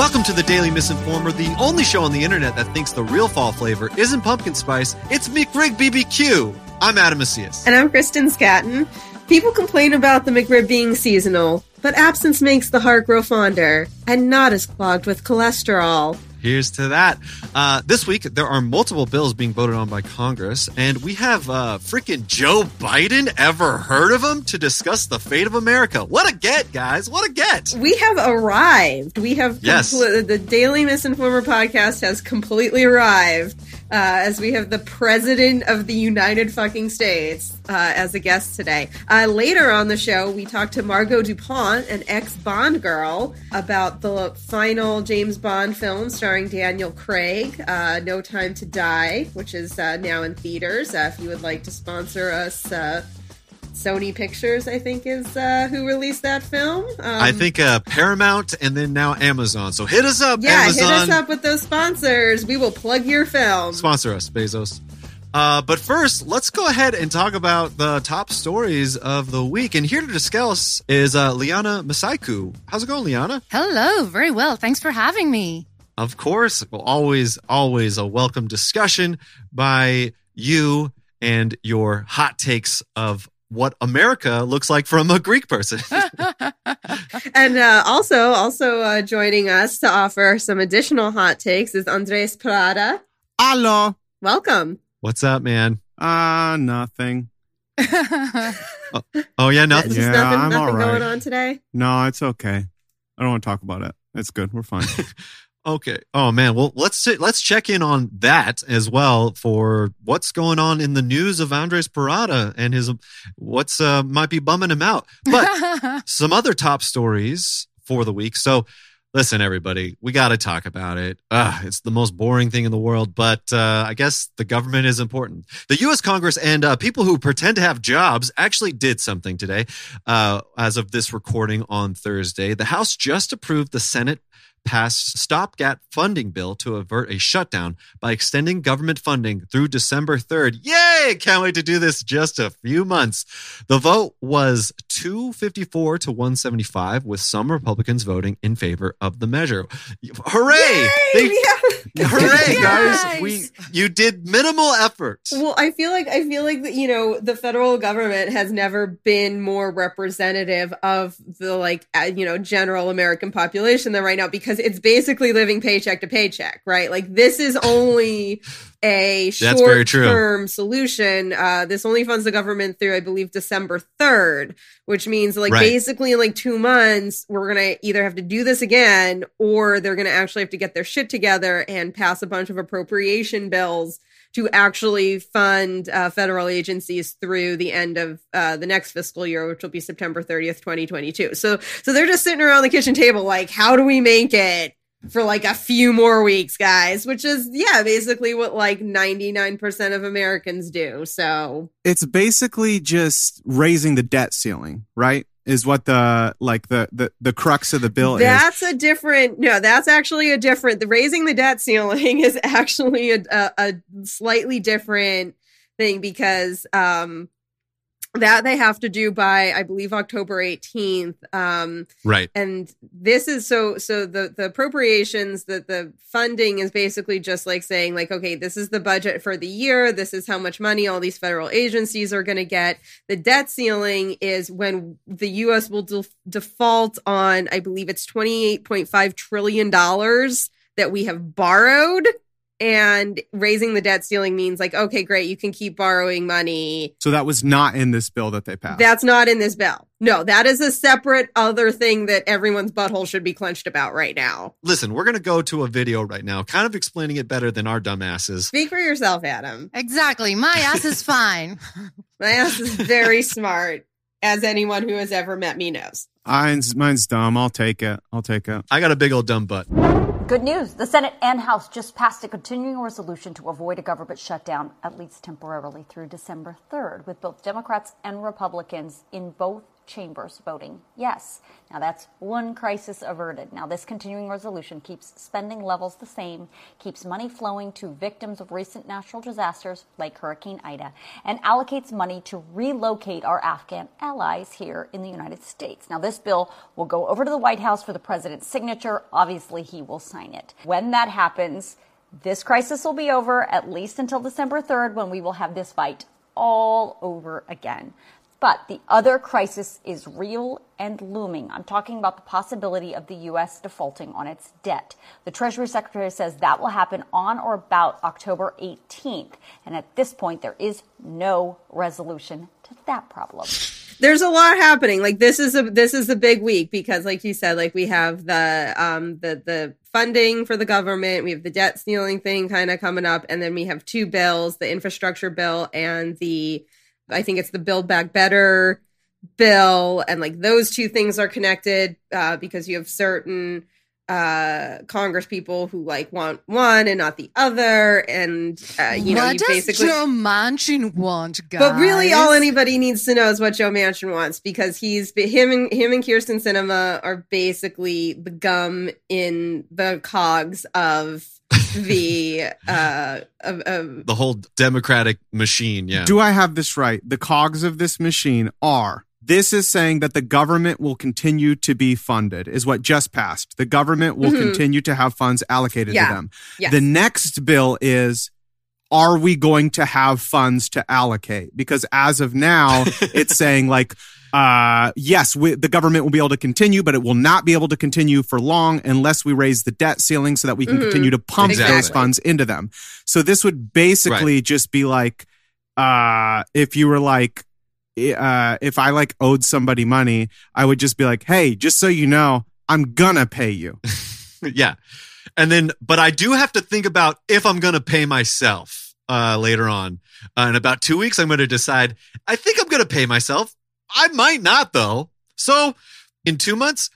Welcome to the Daily Misinformer, the only show on the internet that thinks the real fall flavor isn't pumpkin spice, it's McRib BBQ. I'm Adam Macias. And I'm Kristen Scatton. People complain about the McRib being seasonal, but absence makes the heart grow fonder and not as clogged with cholesterol. Here's to that. Uh, this week, there are multiple bills being voted on by Congress, and we have uh, freaking Joe Biden. Ever heard of him? To discuss the fate of America. What a get, guys! What a get! We have arrived. We have Yes. compl- the Daily Misinformer podcast has completely arrived. Uh, as we have the president of the United fucking States uh, as a guest today. Uh, later on the show, we talked to Margot Dupont, an ex Bond girl, about the final James Bond film starring Daniel Craig, uh, No Time to Die, which is uh, now in theaters. Uh, if you would like to sponsor us, Sony Pictures, I think, is uh, who released that film. Um, I think uh, Paramount and then now Amazon. So hit us up, Yeah, Amazon. hit us up with those sponsors. We will plug your film. Sponsor us, Bezos. Uh, but first, let's go ahead and talk about the top stories of the week. And here to discuss is uh, Liana Mesaikou. How's it going, Liana? Hello, very well. Thanks for having me. Of course, well, always, always a welcome discussion by you and your hot takes of what America looks like from a Greek person. And uh, also, also uh, joining us to offer some additional hot takes is Andres Parada. Hello. Welcome. What's up, man? Ah, nothing. Oh yeah, nothing. Yeah, nothing, I'm nothing all right. going on today. No, it's okay. I don't want to talk about it. It's good. We're fine. Okay. Oh man. Well, let's let's check in on that as well for what's going on in the news of Andres Parada and his what's uh, might be bumming him out. But some other top stories for the week. So, listen, everybody, we got to talk about it. Ugh, it's the most boring thing in the world, but uh, I guess the government is important. The U.S. Congress and uh, people who pretend to have jobs actually did something today. Uh, as of this recording on Thursday, the House just approved the Senate passed stopgap funding bill to avert a shutdown by extending government funding through December 3rd. Yay! Can't wait to do this just a few months. The vote was 254 to 175 with some Republicans voting in favor of the measure. Hooray! They- Yeah. hooray, Yes. guys. We you did minimal effort. Well, I feel like I feel like you know the federal government has never been more representative of the like uh, you know general American population than right now because it's basically living paycheck to paycheck, right? Like this is only a short term solution. Uh, this only funds the government through, I believe, December third, which means like Right. basically in like two months we're gonna either have to do this again or they're gonna actually have to get their shit together and pass a bunch of appropriation bills to actually fund uh, federal agencies through the end of uh, the next fiscal year, which will be September 30th, 2022. So, so they're just sitting around the kitchen table, like, how do we make it for like a few more weeks, guys? Which is, yeah, basically what like 99% of Americans do. So, it's basically just raising the debt ceiling, right? Is what the like the the, the crux of the bill is. that's a different, no, that's actually a different, the raising the debt ceiling is actually a, a, a slightly different thing because, um, that they have to do by i believe october 18th um Right. and this is so so the the appropriations that the funding is basically just like saying like okay this is the budget for the year this is how much money all these federal agencies are going to get the debt ceiling is when the us will def- default on i believe it's 28.5 trillion dollars that we have borrowed and raising the debt ceiling means like okay great you can keep borrowing money so that was not in this bill that they passed. that's not in this bill. No, that is a separate other thing that everyone's butthole should be clenched about right now. Listen, we're going to go to a video right now, kind of explaining it better than our dumbasses. Speak for yourself, Adam. exactly. My ass is fine. My ass is very smart, as anyone who has ever met me knows. mine's mine's dumb. I'll take it. I'll take it. I got a big old dumb butt. Good news. The Senate and House just passed a continuing resolution to avoid a government shutdown, at least temporarily, through December 3rd, with both Democrats and Republicans in both chambers voting yes. Now that's one crisis averted. Now this continuing resolution keeps spending levels the same, keeps money flowing to victims of recent natural disasters like Hurricane Ida, and allocates money to relocate our Afghan allies here in the United States. Now this bill will go over to the White House for the president's signature. Obviously he will sign it. When that happens, this crisis will be over at least until December 3rd when we will have this fight all over again. But the other crisis is real and looming. I'm talking about the possibility of the U.S. defaulting on its debt. The Treasury Secretary says that will happen on or about October 18th. And at this point, there is no resolution to that problem. there's a lot happening. Like this is a this is a big week because, like you said, like we have the um the the funding for the government, we have the debt ceiling thing kind of coming up, and then we have two bills: the infrastructure bill and the I think it's the Build Back Better bill, and like those two things are connected uh, because you have certain uh congress people who like want one and not the other and uh, you know what you does basically Joe Manchin want, guys? but really, all anybody needs to know is what Joe Manchin wants because he's him and him and Kyrsten Sinema are basically the gum in the cogs of the uh of, of The whole Democratic machine. Yeah. Do I have this right? The cogs of this machine are this is saying that the government will continue to be funded, is what just passed. The government will Mhm. continue to have funds allocated Yeah. to them. yes. The next bill is are we going to have funds to allocate? Because as of now, it's saying like, uh, yes, we, the government will be able to continue, but it will not be able to continue for long unless we raise the debt ceiling so that we can Mhm. continue to pump those funds into them. So this would basically just be like, uh, if you were like, uh, if I like owed somebody money, I would just be like, hey, just so you know, I'm gonna pay you. yeah. And then, but I do have to think about if I'm going to pay myself uh, later on. Uh, in about two weeks, I'm going to decide. I think I'm going to pay myself. I might not though. So in two months,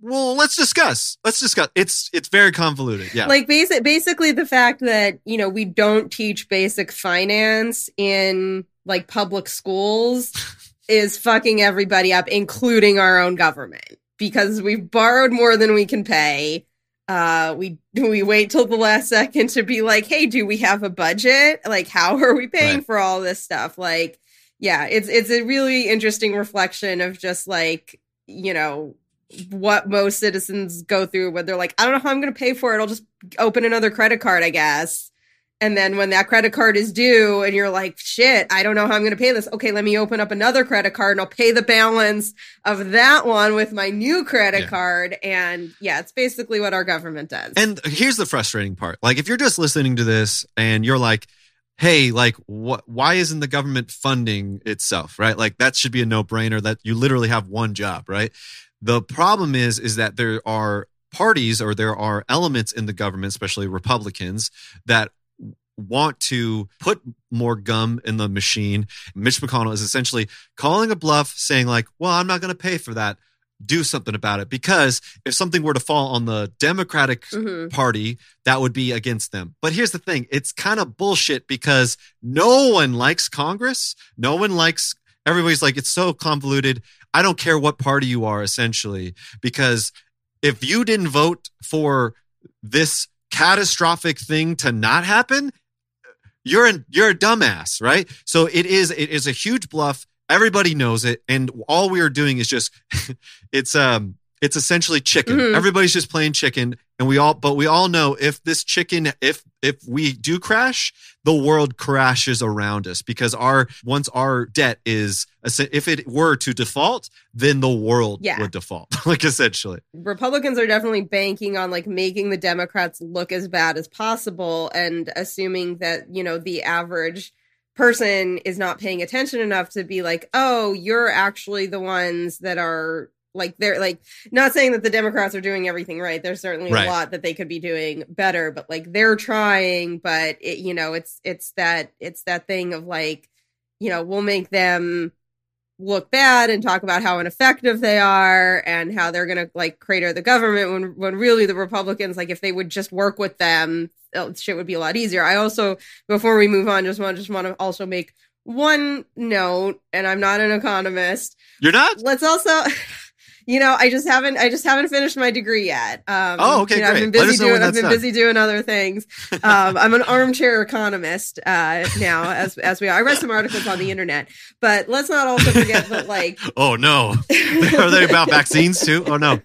well, let's discuss. Let's discuss. It's it's very convoluted. Yeah. like basic basically the fact that you know we don't teach basic finance in like public schools is fucking everybody up including our own government because we've borrowed more than we can pay. Uh we we wait till the last second to be like hey do we have a budget? Like how are we paying Right. for all this stuff? Like yeah it's it's a really interesting reflection of just like you know what most citizens go through when they're like i don't know how i'm going to pay for it. I'll just open another credit card i guess and then when that credit card is due and you're like shit i don't know how i'm going to pay this okay let me open up another credit card and i'll pay the balance of that one with my new credit Yeah. card and yeah it's basically what our government does And here's the frustrating part. Like if you're just listening to this and you're like, "Hey, like what why isn't the government funding itself?" Right? Like that should be a no-brainer that you literally have one job, right? The problem is is that there are parties or there are elements in the government, especially Republicans, that want to put more gum in the machine. Mitch McConnell is essentially calling a bluff saying like, "Well, I'm not going to pay for that." Do something about it because if something were to fall on the Democratic Mhm. party, that would be against them. But here's the thing it's kind of bullshit because no one likes Congress. No one likes, everybody's like, it's so convoluted. I don't care what party you are, essentially, because if you didn't vote for this catastrophic thing to not happen, you're an, you're a dumbass, right? So it is it is a huge bluff. Everybody knows it, and all we are doing is just it's um it's essentially chicken. Mhm. Everybody's just playing chicken, and we all but we all know if this chicken if if we do crash, the world crashes around us because our once our debt is if it were to default, then the world Yeah. would default, like essentially. Republicans are definitely banking on like making the Democrats look as bad as possible and assuming that, you know, the average person is not paying attention enough to be like, "Oh, you're actually the ones that are like they're like not saying that the Democrats are doing everything right. There's certainly Right. a lot that they could be doing better, but like they're trying, but it, you know, it's it's that it's that thing of like, you know, we'll make them look bad and talk about how ineffective they are and how they're going to like crater the government when when really the republicans like if they would just work with them uh, shit would be a lot easier i also before we move on just want just want to also make one note, and I'm not an economist. You're not? Let's also, you know, I just haven't, I just haven't finished my degree yet. Um, Oh, okay, you know, I've great. been busy doing, I've been done. busy doing other things. Um, I'm an armchair economist uh, now, as as we are. I read some articles on the internet, but let's not also forget that, like, Oh no. Are they about vaccines too? Oh no.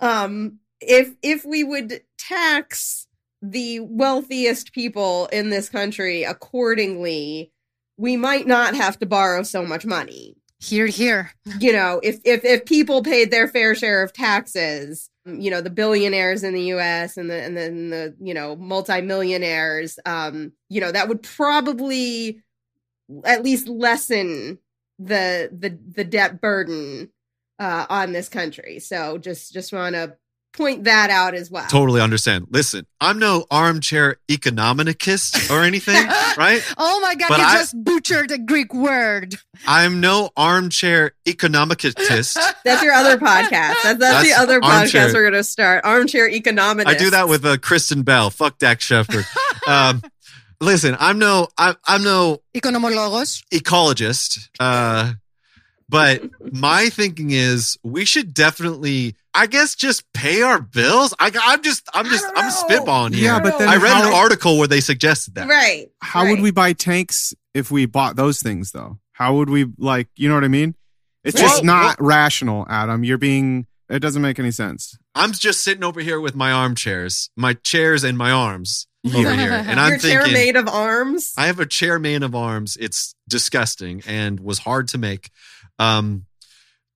um, if if we would tax the wealthiest people in this country accordingly, we might not have to borrow so much money. Here, here. You know, if if if people paid their fair share of taxes, you know, the billionaires in the U.S. and the and then the you know multimillionaires, um, you know, that would probably at least lessen the the the debt burden uh, on this country. So just just want to point that out as well. Totally understand. Listen, I'm no armchair economicist or anything, right? Oh my God, But you I- just butchered a Greek word. I'm no armchair economicist. That's your other podcast. That's, that's, That's the other armchair. podcast we're going to start. Armchair economist. I do that with uh, Kristen Bell. Fuck Dax Shepard. Um, listen, I'm no, I, I'm no Economologos. ecologist. Uh, but my thinking is we should definitely, I guess, just pay our bills. I, I'm just, I'm just, I'm spitballing here. Yeah, but then I read an article where they suggested that. right. How would we buy tanks if we bought those things though? How would we like, you know what I mean? It's Well, just not rational, Adam. You're being it doesn't make any sense. I'm just sitting over here with my armchairs, my chairs and my arms over Yeah. here, and I'm Your chair thinking. made of arms? I have a chair made of arms. It's disgusting and was hard to make. Um,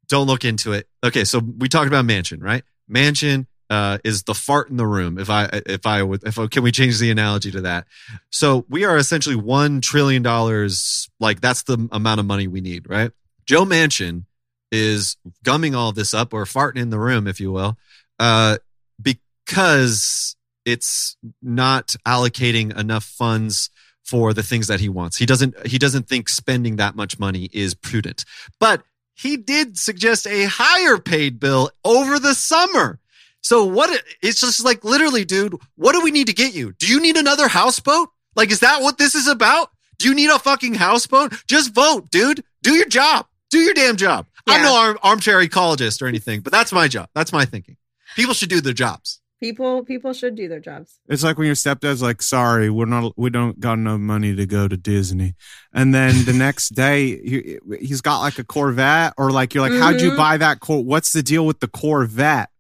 don't look into it. Okay, so we talked about Manchin, right? Manchin uh, is the fart in the room. If I if I would if can we change the analogy to that? So we are essentially one trillion dollars. Like that's the amount of money we need, right? Joe Manchin is gumming all this up or farting in the room, if you will, uh, because it's not allocating enough funds for the things that he wants. He doesn't he doesn't think spending that much money is prudent. But he did suggest a higher paid bill over the summer. So what it's just like literally dude, what do we need to get you? Do you need another houseboat? Like is that what this is about? Do you need a fucking houseboat? Just vote, dude. Do your job. Do your damn job. I'm no arm, armchair ecologist or anything, but that's my job. That's my thinking. People should do their jobs. People people should do their jobs. It's like when your stepdad's like, "Sorry, we're not, we don't got enough money to go to Disney," and then the next day he, he's got like a Corvette, or like you're like, "How'd you Mhm. buy that? Cor- What's the deal with the Corvette?"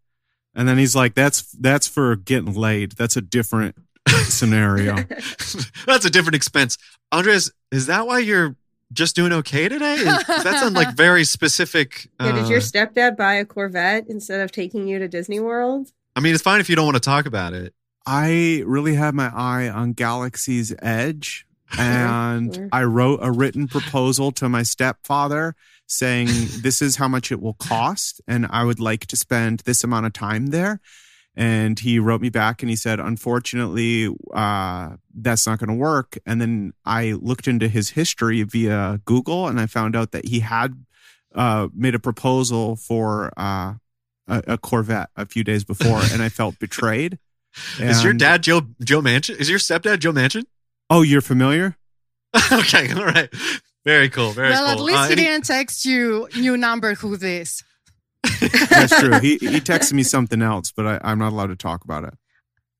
And then he's like, "That's that's for getting laid. That's a different scenario." That's a different expense. Andres, is that why you're just doing okay today? Is- that sounds like very specific. Yeah, did your uh, stepdad buy a Corvette instead of taking you to Disney World? I mean, it's fine if you don't want to talk about it. I really had my eye on Galaxy's Edge. And sure. I wrote a written proposal to my stepfather saying, This is how much it will cost. And I would like to spend this amount of time there. And he wrote me back and he said, Unfortunately, uh, that's not going to work. And then I looked into his history via Google and I found out that he had uh, made a proposal for uh, a, a Corvette a few days before. and I felt betrayed. is your dad Joe Joe Manchin? Is your stepdad Joe Manchin? Oh, you're familiar? okay, all right. Very cool. Very well, cool. at least Uh, he any- didn't text you new number who this. That's true. He he texted me something else, but I, I'm not allowed to talk about it.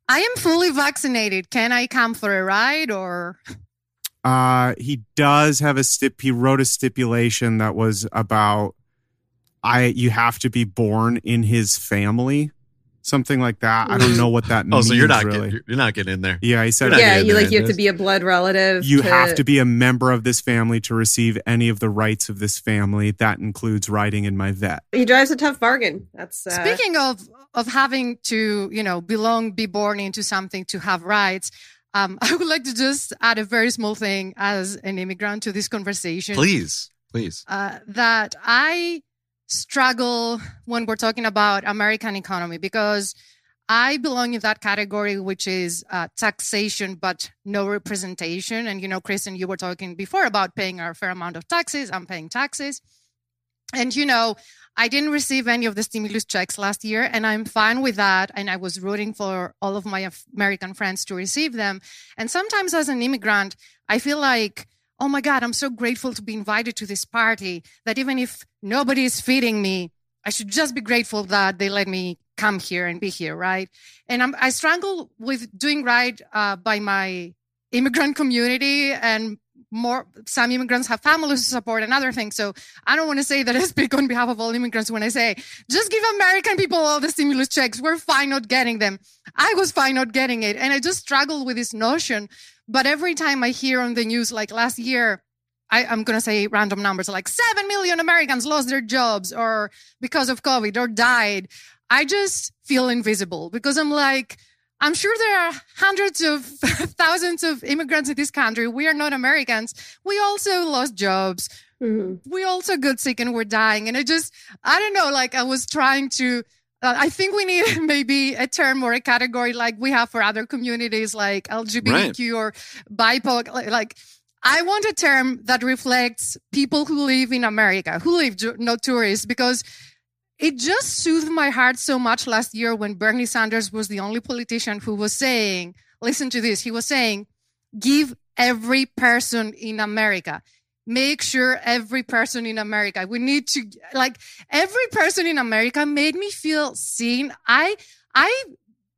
I am fully vaccinated. Can I come for a ride or Uh, he does have a stip. He wrote a stipulation that was about I. You have to be born in his family, something like that. I don't know what that means. oh, so you're not really. getting, you're not getting in there. yeah, he said You're yeah, you like you have to be a blood relative. you have to be a member of this family to receive any of the rights of this family. That includes riding in my vet. He drives a tough bargain. That's uh, Speaking of of having to, you know, belong, be born into something to have rights, um, I would like to just add a very small thing as an immigrant to this conversation. Please, please. Uh, that I struggle when we're talking about American economy because I belong in that category, which is uh, taxation but no representation. And you know, Kristen, you were talking before about paying a fair amount of taxes. I'm paying taxes, and you know, I didn't receive any of the stimulus checks last year, and I'm fine with that. And I was rooting for all of my American friends to receive them. And sometimes, as an immigrant, I feel like oh my God, I'm so grateful to be invited to this party that even if nobody is feeding me, I should just be grateful that they let me come here and be here, right? And I'm, I struggle with doing right uh, by my immigrant community and more some immigrants have families to support and other things. So i don't want to say that i speak on behalf of all immigrants when i say just give american people all the stimulus checks. We're fine not getting them. I was fine not getting it. And i just struggle with this notion but every time i hear on the news like last year I, am going to say random numbers like 7 million Americans lost their jobs or because of COVID or died. I just feel invisible because I'm like, I'm sure there are hundreds of thousands of immigrants in this country. We are not Americans. We also lost jobs. Mm-hmm. We also got sick and we're dying. And I just, I don't know, like I was trying to, Uh, I think we need maybe a term or a category like we have for other communities like LGBTQ right. or BIPOC. Like, like, I want a term that reflects people who live in America, who live, not tourists, because it just soothed my heart so much last year when Bernie Sanders was the only politician who was saying, listen to this, he was saying, give every person in America. Make sure every person in America. We need to like every person in America made me feel seen. I I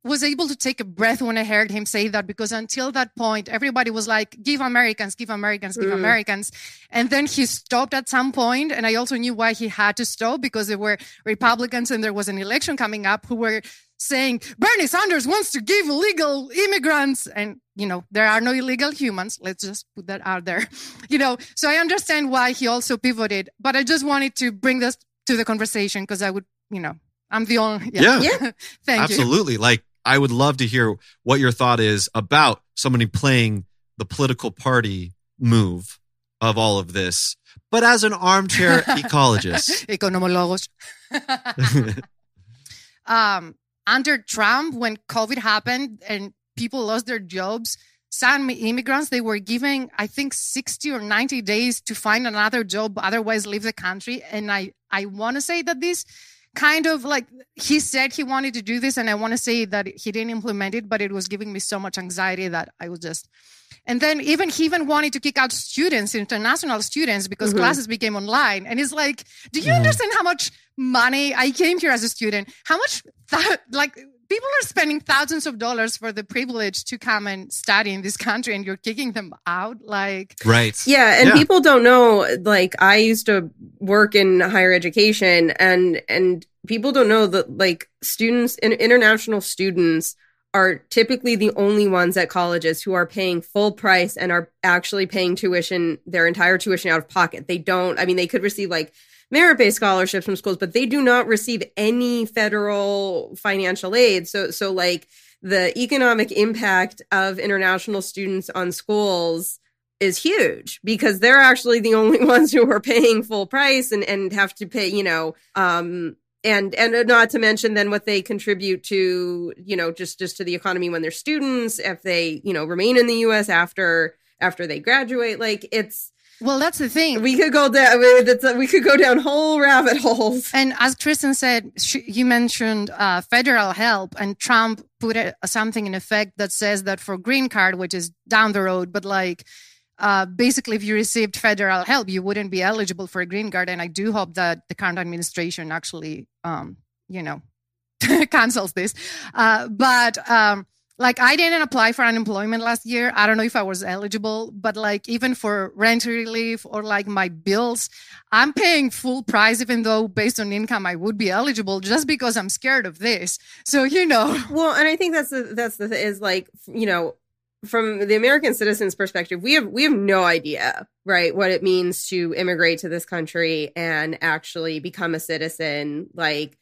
was able to take a breath when I heard him say that because until that point, everybody was like, give Americans, give Americans, give mm. Americans. And then he stopped at some point, And I also knew why he had to stop because there were Republicans and there was an election coming up who were saying, Bernie Sanders wants to give illegal immigrants. And, you know, there are no illegal humans. Let's just put that out there. You know, so I understand why he also pivoted, but I just wanted to bring this to the conversation because I would, you know, I'm the only. Yeah. yeah. yeah. Thank Absolutely. you. Absolutely. Like, I would love to hear what your thought is about somebody playing the political party move of all of this, but as an armchair ecologist. Economologos. um, under Trump, when COVID happened and people lost their jobs, some immigrants they were given, i think 60 or 90 days to find another job otherwise leave the country and i i want to say that this kind of like he said he wanted to do this and i want to say that he didn't implement it but it was giving me so much anxiety that i was just and then even he even wanted to kick out students international students because mm-hmm. classes became online and it's like do you mm-hmm. understand how much money i came here as a student how much that like people are spending thousands of dollars for the privilege to come and study in this country and you're kicking them out like right yeah and yeah. people don't know like i used to work in higher education and and people don't know that like students international students are typically the only ones at colleges who are paying full price and are actually paying tuition their entire tuition out of pocket they don't i mean they could receive like merit based scholarships from schools, but they do not receive any federal financial aid. So, so like the economic impact of international students on schools is huge because they're actually the only ones who are paying full price and, and have to pay, you know, um, and and not to mention then what they contribute to you know just just to the economy when they're students if they you know remain in the US after after they graduate like it's well, that's the thing. We could go down. We could go down whole rabbit holes. And as Kristen said, you mentioned uh, federal help, and Trump put a, something in effect that says that for green card, which is down the road, but like uh, basically, if you received federal help, you wouldn't be eligible for a green card. And I do hope that the current administration actually, um, you know, cancels this. Uh, but um, like I didn't apply for unemployment last year. I don't know if I was eligible, but like even for rent relief or like my bills, I'm paying full price, even though based on income I would be eligible just because I'm scared of this. So, you know. Well, and I think that's the, that's the, is like, you know, from the American citizen's perspective, we have, we have no idea, right? What it means to immigrate to this country and actually become a citizen. Like,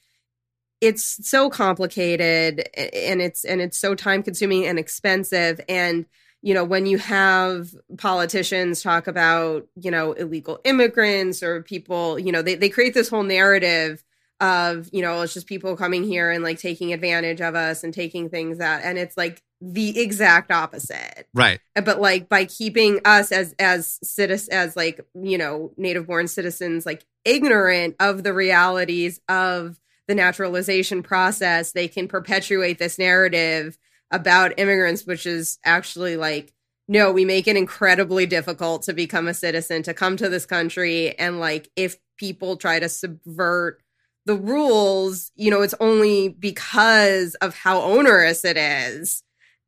it's so complicated and it's and it's so time consuming and expensive and you know when you have politicians talk about you know illegal immigrants or people you know they, they create this whole narrative of you know it's just people coming here and like taking advantage of us and taking things that and it's like the exact opposite right uh, but like by keeping us as as citizens as like you know native born citizens like ignorant of the realities of the naturalization process, they can perpetuate this narrative about immigrants, which is actually like no, we make it incredibly difficult to become a citizen, to come to this country. And like, if people try to subvert the rules, you know, it's only because of how onerous it is.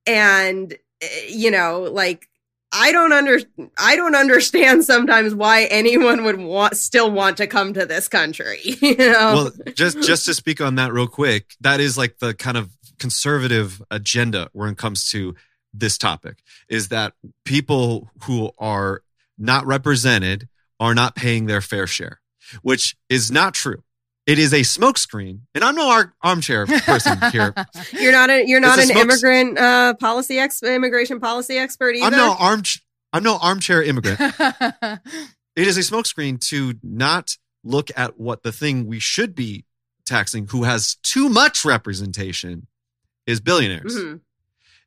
And, eh, you know, like, I don't under I don't understand sometimes why anyone would want still want to come to this country. You know? Well, just just to speak on that real quick, that is like the kind of conservative agenda when it comes to this topic is that people who are not represented are not paying their fair share, which is not true. It is a smokescreen, and I'm no ar- armchair person here. you're not a you're not It's an immigrant uh, policy ex immigration policy expert either. I'm no arm. I'm no armchair immigrant. It is a smokescreen to not look at what the thing we should be taxing, who has too much representation, is billionaires. Mhm.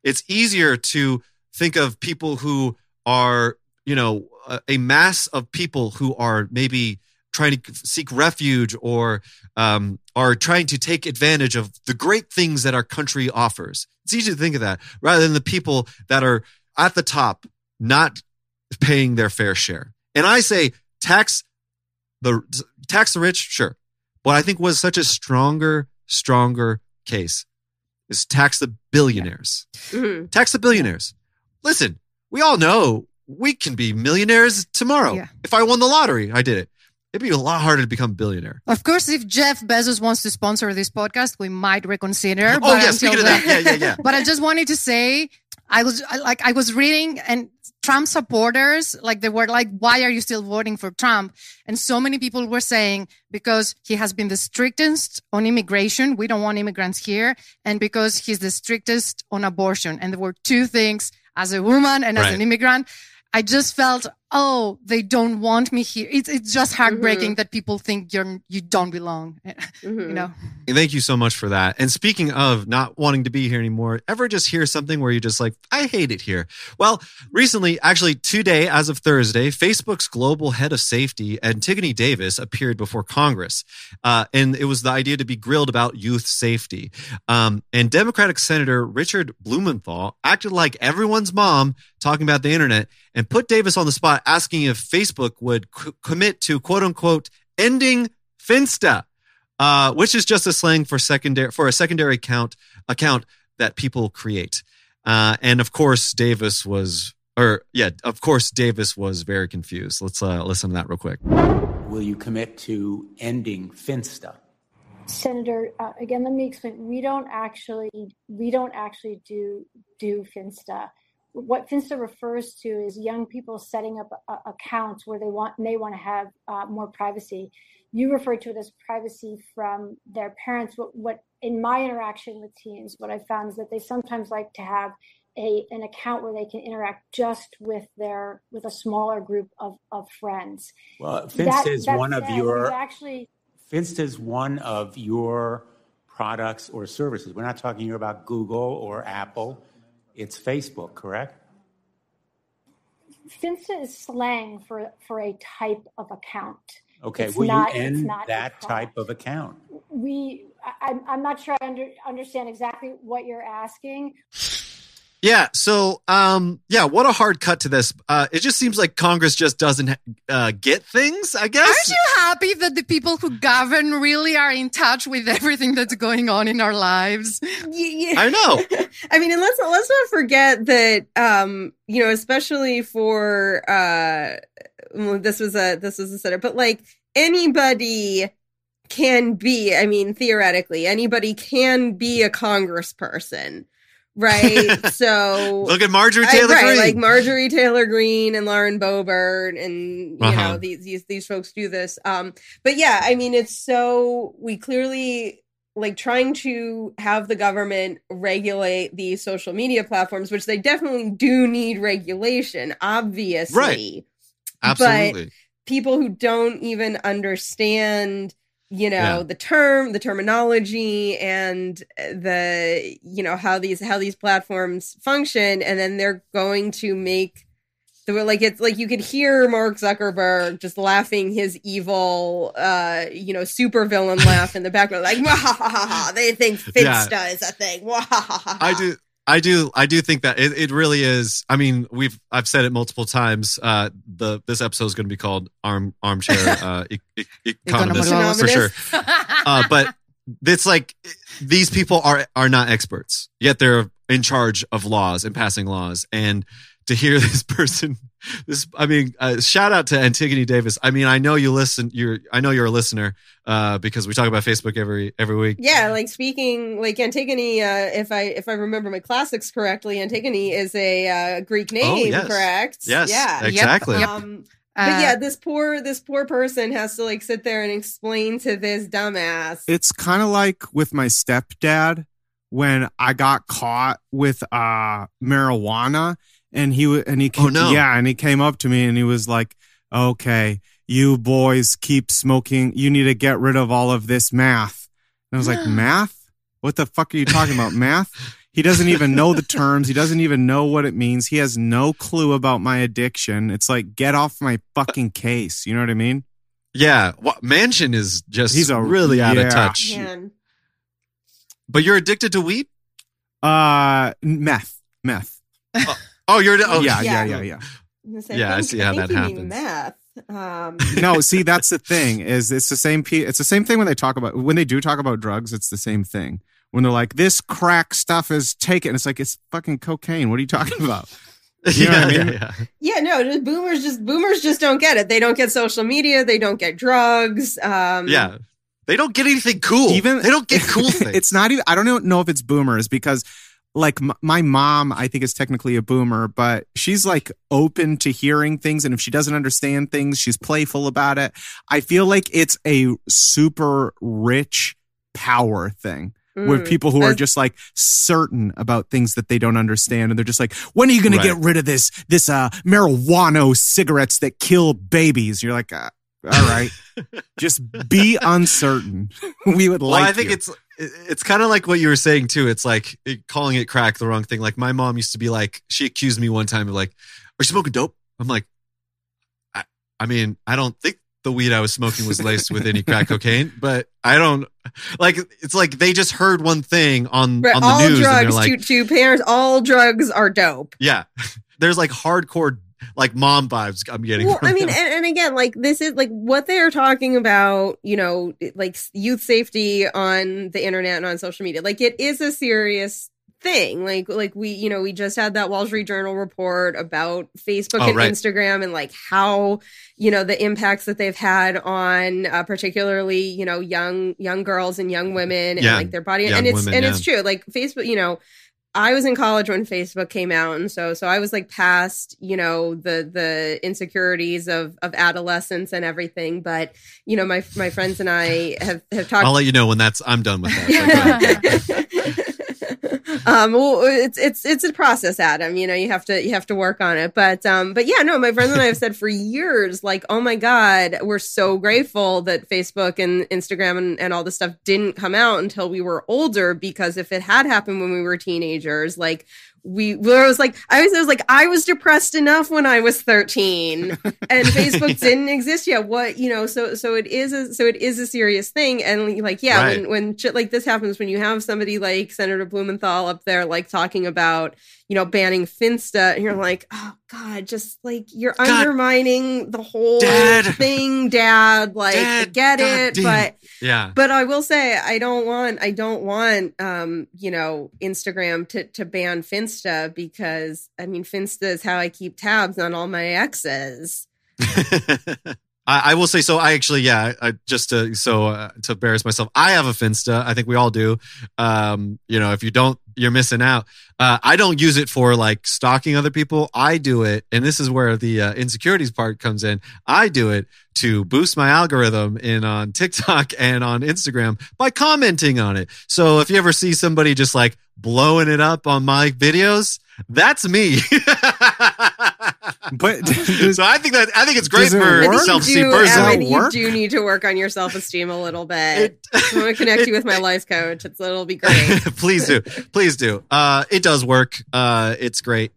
it's easier to think of people who are you know a, a mass of people who are maybe trying to seek refuge or um, are trying to take advantage of the great things that our country offers it's easy to think of that rather than the people that are at the top not paying their fair share and i say tax the tax the rich sure but i think was such a stronger stronger case is tax the billionaires Mhm. tax the billionaires. Listen, we all know we can be millionaires tomorrow. Yeah. If I won the lottery, I did it. It'd be a lot harder to become a billionaire. of course, if Jeff Bezos wants to sponsor this podcast, we might reconsider. Oh but yeah, speaking of that, yeah, yeah, yeah. but I just wanted to say, I was I, like, I was reading and Trump supporters, like they were like, why are you still voting for Trump? And so many people were saying because he has been the strictest on immigration. We don't want immigrants here. And because he's the strictest on abortion. And there were two things as a woman and as Right. an immigrant. I just felt, oh, they don't want me here. It's, it's just heartbreaking that people think you're, you don't belong, you Mhm. know? Thank you so much for that. And speaking of not wanting to be here anymore, ever just hear something where you're just like, I hate it here? Well, recently, actually today, as of Thursday, Facebook's global head of safety, Antigone Davis, appeared before Congress. Uh, and it was the idea to be grilled about youth safety. Um, and Democratic Senator Richard Blumenthal acted like everyone's mom talking about the internet and put Davis on the spot asking if Facebook would c- commit to quote unquote ending Finsta uh, which is just a slang for secondary for a secondary account account that people create. Uh, and of course, Davis was, or yeah, of course, Davis was very confused. Let's uh, listen to that real quick. Will you commit to ending Finsta? Senator, uh, again, let me explain. We don't actually we don't actually do do Finsta. What Finsta refers to is young people setting up uh, accounts where they want they want to have uh, more privacy. You refer to it as privacy from their parents. What, what in my interaction with teens, what I found is that they sometimes like to have a an account where they can interact just with their with a smaller group of of friends. Well, Finsta That- is one of your actually Finsta is one of your products or services. We're not talking here about Google or Apple. It's Facebook, correct? Finsta is slang for for a type of account. Okay. It's Will not- you end that type of account? We, I, I'm- I'm not sure I under, understand exactly what you're asking. Yeah. So, um, yeah, what a hard cut to this. Uh, it just seems like Congress just doesn't uh, get things. I guess. Aren't you happy that the people who govern really are in touch with everything that's going on in our lives? I know. I mean, and let's let's not forget that um, you know, especially for uh this was a this was a setup, but like anybody can be, I mean, theoretically, anybody can be a congressperson, right? so Look at Marjorie I- Taylor right, Greene. like Marjorie Taylor Greene and Lauren Boebert, and you Uh-huh. know these these these folks do this. Um, but yeah, I mean, it's so we clearly like trying to have the government regulate the social media platforms, which they definitely do need regulation, obviously. right? Absolutely. People who don't even understand you know Yeah. the term the terminology and the you know how these how these platforms function and then they're going to make the like it's like you could hear mark zuckerberg just laughing his evil uh you know super villain laugh in the background like "Wahahaha, they think Yeah. is a thing Wahahaha." I do. I do I do think that it, it really is. I mean, we've I've said it multiple times. Uh, the this episode is going to be called arm armchair uh, e- e- economist Economist. for sure. Uh, but it's like these people are are not experts yet they're in charge of laws and passing laws and to hear this person this i mean uh, shout out to antigone davis i mean i know you listen you're i know you're a listener uh, because we talk about facebook every every week Yeah, like speaking like Antigone, uh, if I if I remember my classics correctly, Antigone is a uh, Greek name, Oh, yes. correct? yes Yeah. exactly Yep. Um, Uh, but yeah, this poor this poor person has to like sit there and explain to this dumbass. it's kind of like with my stepdad when I got caught with uh marijuana and he and he came, Oh, no. yeah and he came up to me and he was like okay you boys keep smoking you need to get rid of all of this math. And I was like math? What the fuck are you talking about? Math? He doesn't even know the terms. He doesn't even know what it means. He has no clue about my addiction. It's like get off my fucking case. You know what I mean? Yeah what, Manchin is just He's a- really out yeah. of touch Man. but you're addicted to weed? Uh meth. Meth oh you're oh yeah, yeah. yeah yeah yeah I'm say, Yeah, I think- see how think that you mean happens. Meth. Um, no, see, that's the thing. Is it's the same? It's the same thing when they talk about when they do talk about drugs. It's the same thing when they're like, "This crack stuff is taken." It's like it's fucking cocaine. What are you talking about? You know yeah, what I mean? yeah, yeah. yeah, no, just boomers just boomers just don't get it. They don't get social media. They don't get drugs. Um, Yeah. They don't get anything cool. Even they don't get cool things. it's not even. I don't know if it's boomers because. Like m- my mom, I think is technically a boomer, but she's like open to hearing things. And if she doesn't understand things, she's playful about it. I feel like it's a super rich power thing. with Mm. people who are just like certain about things that they don't understand and they're just like when are you going Right. to get rid of this this uh marijuana cigarettes that kill babies you're like uh, all right just be uncertain we would well, like I think you. it's it's kind of like what you were saying too. It's like it- calling it crack the wrong thing. Like my mom used to be like, she accused me one time of like, "Are you smoking dope?" I'm like, I, I mean, I don't think the weed I was smoking was laced with any crack cocaine, but I don't like. It's like they just heard one thing on Right, on the all news, and they're drugs like, to, to parents, all drugs are dope. yeah, there's like hardcore like mom vibes I'm getting. Well, I mean, and, and again, like this is like what they are talking about, you know, like youth safety on the internet and on social media. Like it is a serious thing. Like, like we, you know, we just had that Wall Street Journal report about Facebook Oh, and right. Instagram and like how, you know, the impacts that they've had on, uh, particularly, you know, young, young girls and young women and Yeah, like their body. young And it's, women, and yeah. it's true. Like Facebook, you know, I was in college when Facebook came out, and so so I was like past you know the the insecurities of of adolescence and everything. But you know my my friends and I have have talked. I'll let you know when that's I'm done with that. Um well it's it's it's a process adam. You know you have to you have to work on it. But um but yeah no my friends and i have said for years like oh my god we're so grateful that facebook and instagram and, and all this stuff didn't come out until we were older because if it had happened when we were teenagers like we where I was like I was, I was like I was depressed enough when I was 13 and Facebook didn't exist yet. What you know so so it is a so it is a serious thing. And like yeah Right. when when shit like this happens when you have somebody like Senator Blumenthal up there like talking about you know banning Finsta and you're like oh god just like you're God. undermining the whole Dad. thing dad like I get God it damn. but yeah. but I will say I don't want I don't want um you know Instagram to to ban Finsta because I mean Finsta is how I keep tabs on all my exes. I, I will say so. I actually, yeah, I, just to so uh, to embarrass myself, I have a Finsta. I think we all do. Um, you know, if you don't, you're missing out. Uh, I don't use it for like stalking other people. I do it, and this is where the uh, insecurities part comes in. I do it to boost my algorithm in on TikTok and on Instagram by commenting on it. So if you ever see somebody just like blowing it up on my videos, that's me. But so I think that I think it's great Does it for? I self think you esteem do, person. Evan, you do need to work on your self esteem a little bit. It- I'm gonna connect you with my life coach. It's, it'll be great. please do, please do. Uh, it does work. Uh, it's great.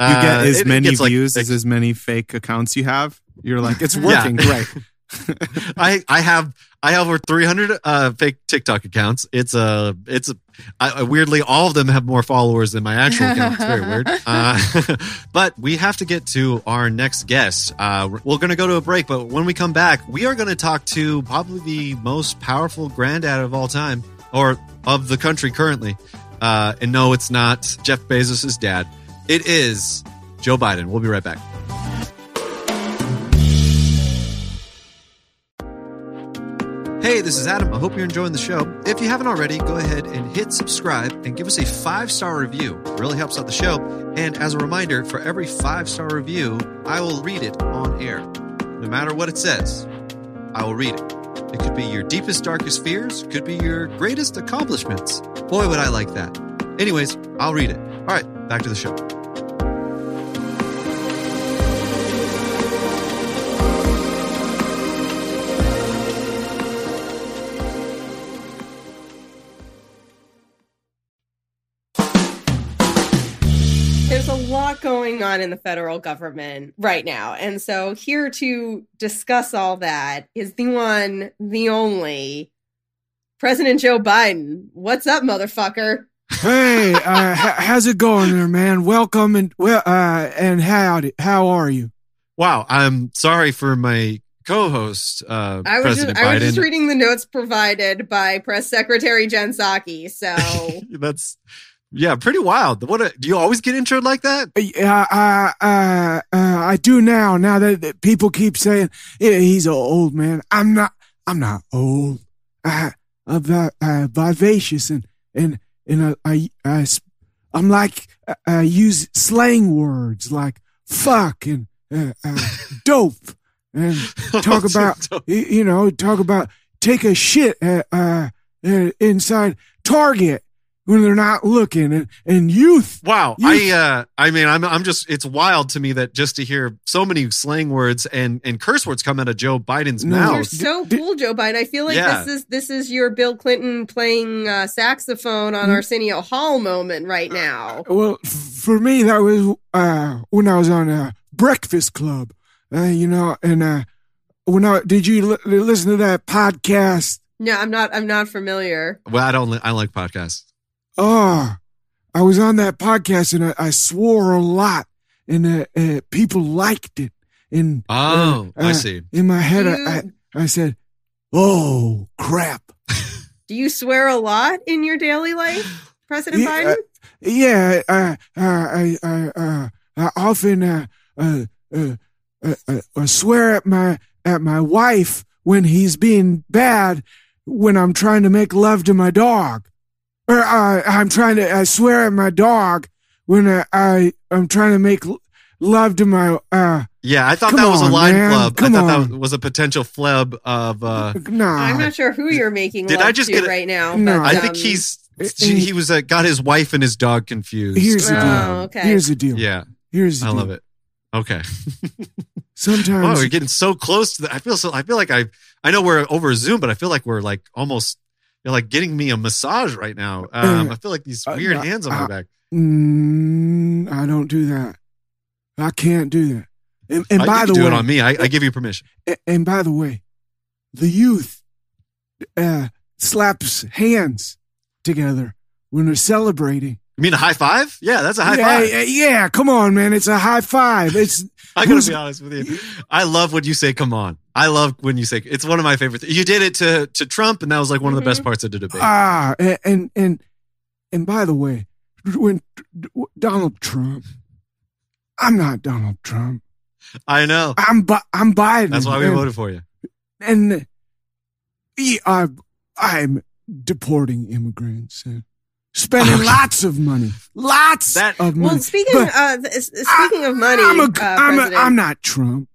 you Uh, get as it- it many gets, like, views as as many fake accounts you have you're like it's Yeah. working great I I have I have over 300 uh, fake TikTok accounts. It's a it's a I, weirdly all of them have more followers than my actual account. It's very weird. Uh, but we have to get to our next guest. Uh, we're going to go to a break, but when we come back, we are going to talk to probably the most powerful granddad of all time, or of the country currently. Uh, and no, it's not Jeff Bezos' dad. It is Joe Biden. We'll be right back. Hey, this is Adam. I hope you're enjoying the show. If you haven't already, go ahead and hit subscribe and give us a five star review. It really helps out the show. And as a reminder, for every five star review, I will read it on air. No matter what it says, I will read it. It could be your deepest, darkest fears, could be your greatest accomplishments. Boy, would I like that. Anyways, I'll read it. All right, back to the show. Lot going on in the federal government right now. And so, here to discuss all that is the one, the only President Joe Biden. What's up, motherfucker? Hey, uh, how's it going there, man? Welcome and well, uh, and howdy. How are you? Wow, I'm sorry for my co-host, uh, I was, President just, I was just reading the notes provided by Press Secretary Jen Psaki. So, That's yeah, pretty wild. What a, do you always get introed like that? Uh, uh, uh, uh, I do now. Now that, that people keep saying "Yeah, he's an old man, I'm not. I'm not old. I, I'm vi- uh, vivacious and and and uh, I am like uh, I use slang words like fuck and uh, uh, dope and talk about you know talk about take a shit at, uh, uh, inside Target when they're not looking and and youth Wow, You- I uh, I mean, I'm I'm just it's wild to me that just to hear so many slang words and and curse words come out of Joe Biden's No. you're mouth. so cool, Joe Biden. I feel like Yeah. this is this is your Bill Clinton playing uh, saxophone on Mm. Arsenio Hall moment right now. Well, f- for me, that was uh, when I was on a Breakfast Club, uh, you know, and uh, when I did you li- listen to that podcast? No, I'm not. I'm not familiar. Well, I don't li- I like podcasts. Oh, I was on that podcast and I, I swore a lot, and uh, uh, people liked it. And Oh, uh, I uh, see. In my head, You- I, I, I said, "Oh crap." Do you swear a lot in your daily life, President Yeah, Biden? Yeah, uh, uh, I, I, uh, I often uh, uh, uh, uh, uh, uh, swear at my at my wife when he's being bad when I'm trying to make love to my dog, or uh, I'm trying to I swear at my dog when I, I I'm trying to make love to my uh Yeah, I thought Come that was a on, line man. club. Come I thought on. that was a potential flub of. uh nah. I'm not sure who you're making Did love I just to get a- right now. No. but, I think um, he's uh, he, he was uh, got his wife and his dog confused. Here's the Oh, deal. okay. Here's the deal. yeah, Here's the I deal. love it. Okay. Sometimes Wow, we're getting so close to that. I feel so I feel like I I know we're over Zoom, but I feel like we're like almost you're like getting me a massage right now. Um, Uh, I feel like these uh, weird uh, hands on my uh, back. Mm, I don't do that. I can't do that. And, and by the do way, it on me. I, I give you permission. a- and by the way, the youth uh, slaps hands together when they're celebrating. You mean a high five? Yeah, that's a high yeah, five. yeah, yeah, come on, man! It's a high five. It's I gotta be honest with you. I love when you say "come on." I love when you say it's one of my favorite. Th- you did it to to Trump, and that was like one of the best parts of the debate. ah, and and and, and by the way, when Donald Trump, I'm not Donald Trump. I know. I'm Bi- I'm Biden. That's why we and- voted for you. and I, I'm deporting immigrants and spending Okay. lots of money, lots That- of money. Well, speaking But uh, th- s- speaking of money, I'm, a, uh, I'm, a, President, I'm not Trump.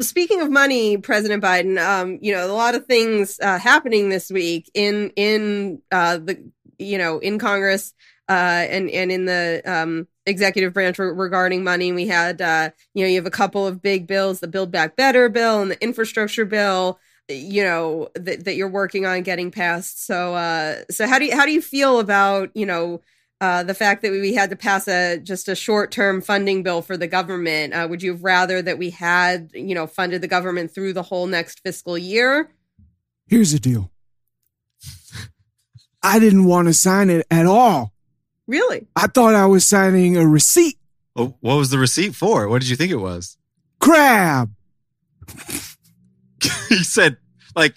speaking of money, President Biden, um, you know, a lot of things uh, happening this week in in uh, the you know in Congress uh, and and in the um, executive branch re- regarding money. We had uh, you know you have a couple of big bills, the Build Back Better bill and the infrastructure bill. You know that that you're working on getting past. So uh, so how do you how do you feel about you know uh, the fact that we had to pass a just a short term funding bill for the government. Uh, would you have rather that we had you know funded the government through the whole next fiscal year? Here's the deal. I didn't want to sign it at all. Really? I thought I was signing a receipt. Oh, what was the receipt for? What did you think it was? Crab. he said, like,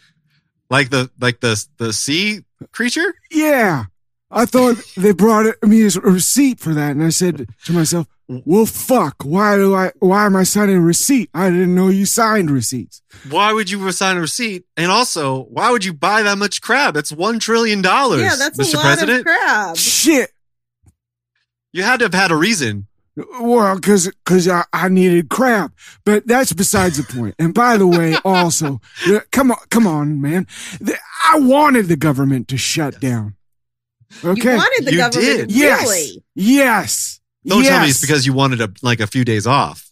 like the like the the sea creature. Yeah. I thought they brought me a receipt for that. And I said to myself, well, fuck. Why do I, why am I signing a receipt? I didn't know you signed receipts. Why would you sign a receipt? And also, why would you buy that much crab? That's one trillion dollars. Yeah, that's Mr. a lot President. of crab. Shit. You had to have had a reason. Well, cause, cause I, I needed crap, but that's besides the point. And by the way, also, come on, come on, man. I wanted the government to shut down. Okay. You wanted the You government did. to yes. really. Yes. Don't tell me it's because you wanted a, like a few days off.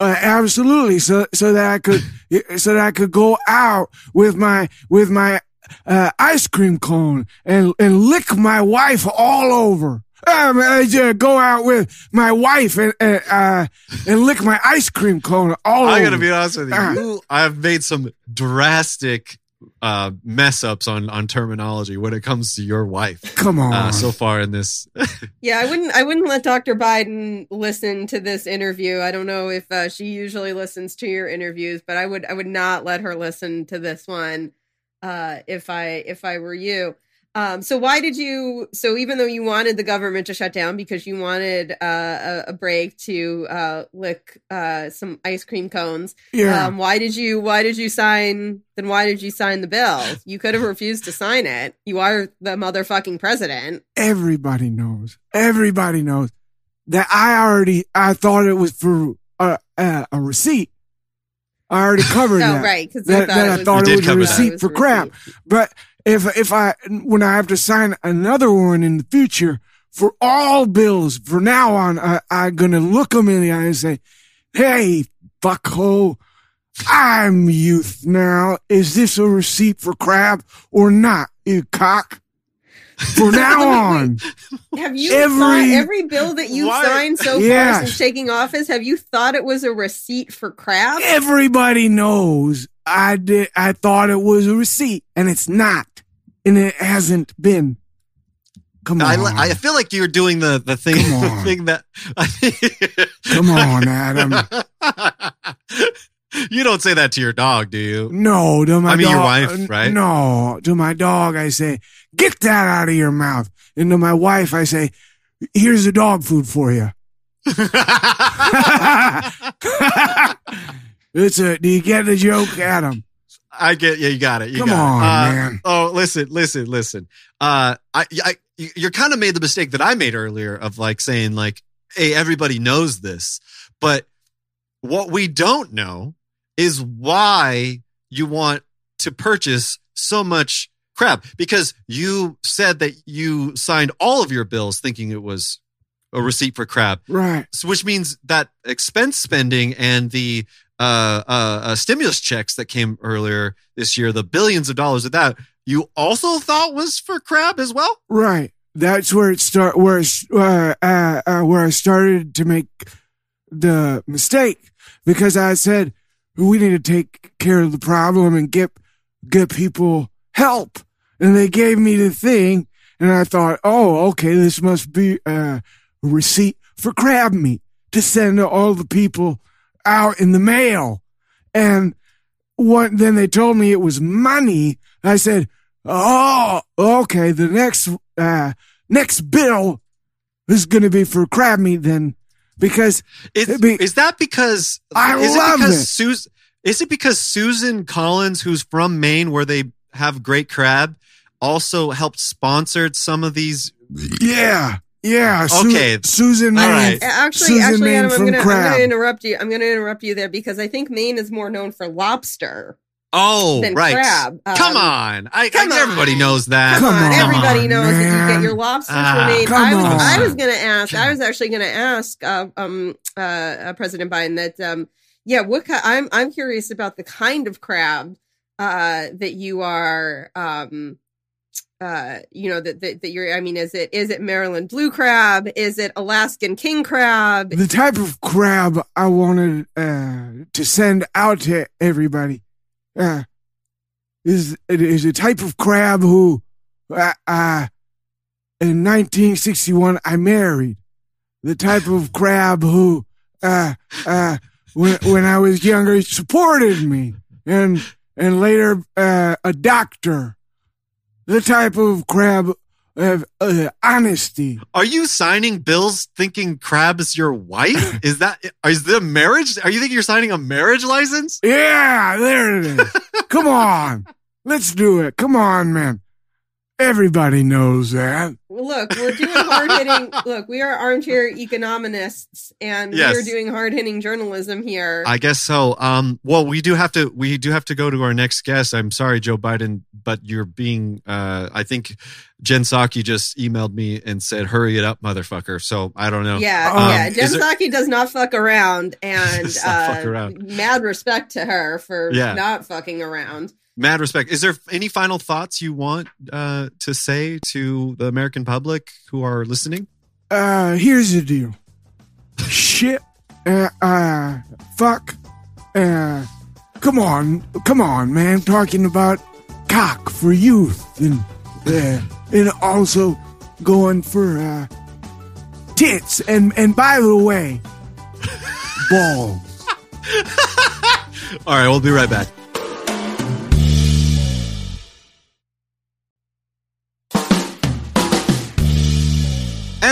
Uh, absolutely. So, so that I could, so that I could go out with my, with my, uh, ice cream cone and, and lick my wife all over. Um, I just go out with my wife and, and, uh, and lick my ice cream cone all I over. gotta be honest with you. Ah. you I've made some drastic uh, mess ups on on terminology when it comes to your wife Come on. uh, so far in this. Yeah, I wouldn't. I wouldn't let Dr. Biden listen to this interview. I don't know if uh, she usually listens to your interviews, but I would. I would not let her listen to this one uh, if I if I were you. Um, so why did you? So even though you wanted the government to shut down because you wanted uh, a, a break to uh, lick uh, some ice cream cones, yeah. um, why did you? Why did you sign? Then why did you sign the bill? You could have refused to sign it. You are the motherfucking president. everybody knows. Everybody knows that I already, I thought it was for a, a, a receipt. I already covered Oh, that. right, because That, that I thought it was a cover that. receipt for crap. But if if I when I have to sign another one in the future for all bills from now on, I, I'm gonna look them in the eye and say, "Hey, fuckhole, I'm youth now. Is this a receipt for crap or not, you cock?" For now on, Have you Every- thought every bill that you've Why- signed so Yes. far since taking office? Have you thought it was a receipt for crap? everybody knows I did. I thought it was a receipt, and it's not, and it hasn't been. Come on, I, I feel like you're doing the the thing Come the thing that come on, Adam. you don't say that to your dog, do you? No, to my I mean, your wife, right? No, to my dog, I say, get that out of your mouth. And to my wife, I say, here's the dog food for you. It's a, do you get the joke, Adam? I get yeah, you got it. You Come got on, it. Uh, man. Oh, listen, listen, listen. Uh, I, I, you- you're kind of made the mistake that I made earlier of like saying like, "Hey, everybody knows this," but what we don't know is why you want to purchase so much crap because you said that you signed all of your bills thinking it was a receipt for crap Right. so which means that expense spending and the uh, uh, uh, stimulus checks that came earlier this year, the billions of dollars of that, you also thought was for crab as well. Right. That's where it start. Where uh, uh, uh, where I started to make the mistake because I said we need to take care of the problem and get get people help, and they gave me the thing, and I thought, oh, okay, this must be a receipt for crab meat to send to all the people out in the mail, and what? Then they told me it was money. I said, Oh, okay. The next uh next bill is going to be for crab meat then, because Is, be- is that because I is love it because it. Sus- is it because Susan Collins, who's from Maine, where they have great crab, also helped sponsored some of these? yeah, yeah. Su- Okay. Susan. Maine. right. Actually, Susan actually, Maine Adam, I'm from gonna, I'm gonna interrupt you. I'm gonna interrupt you there because I think Maine is more known for lobster Oh, than right. crab. Come Um, on, I, come I, everybody on. knows that. Come, Come on, on, everybody knows that you get your lobsters Ah, from Maine. come I was, I was going to ask. I was actually going to ask uh, um, uh, uh, President Biden that. Um, yeah, what ki- I'm I'm curious about the kind of crab uh, that you are um, uh, you know that, that you're. I mean, is it is it Maryland blue crab? Is it Alaskan king crab? The type of crab I wanted uh, to send out to everybody uh, is is a type of crab who, uh, uh, in 1961, I married. The type of crab who, uh, uh, when when I was younger, supported me, and and later uh, a doctor. The type of crab of uh, honesty. Are you signing bills thinking Crab's your wife? Is that is the marriage? Are you thinking you're signing a marriage license? Yeah, there it is. Come on. Let's do it. Come on, man. Everybody knows that. Look, we're doing hard hitting. look, we are armchair economists, and Yes. we're doing hard hitting journalism here. I guess so. Um, well, we do have to. We do have to go to our next guest. I'm sorry, Joe Biden, but you're being. Uh, I think Jen Psaki just emailed me and said, "Hurry it up, motherfucker." So I don't know. yeah, Um, yeah. is Jen there- Psaki does not fuck around, and Does not fuck uh, around. mad respect to her for Yeah. not fucking around. Mad respect. Is there any final thoughts you want uh, to say to the American public who are listening? Uh, here's the deal. Shit. Uh, uh, fuck. Uh, come on. Come on, man. Talking about cock for youth and, uh, and also going for, uh, tits. And, and by the way, balls. All right, we'll be right back.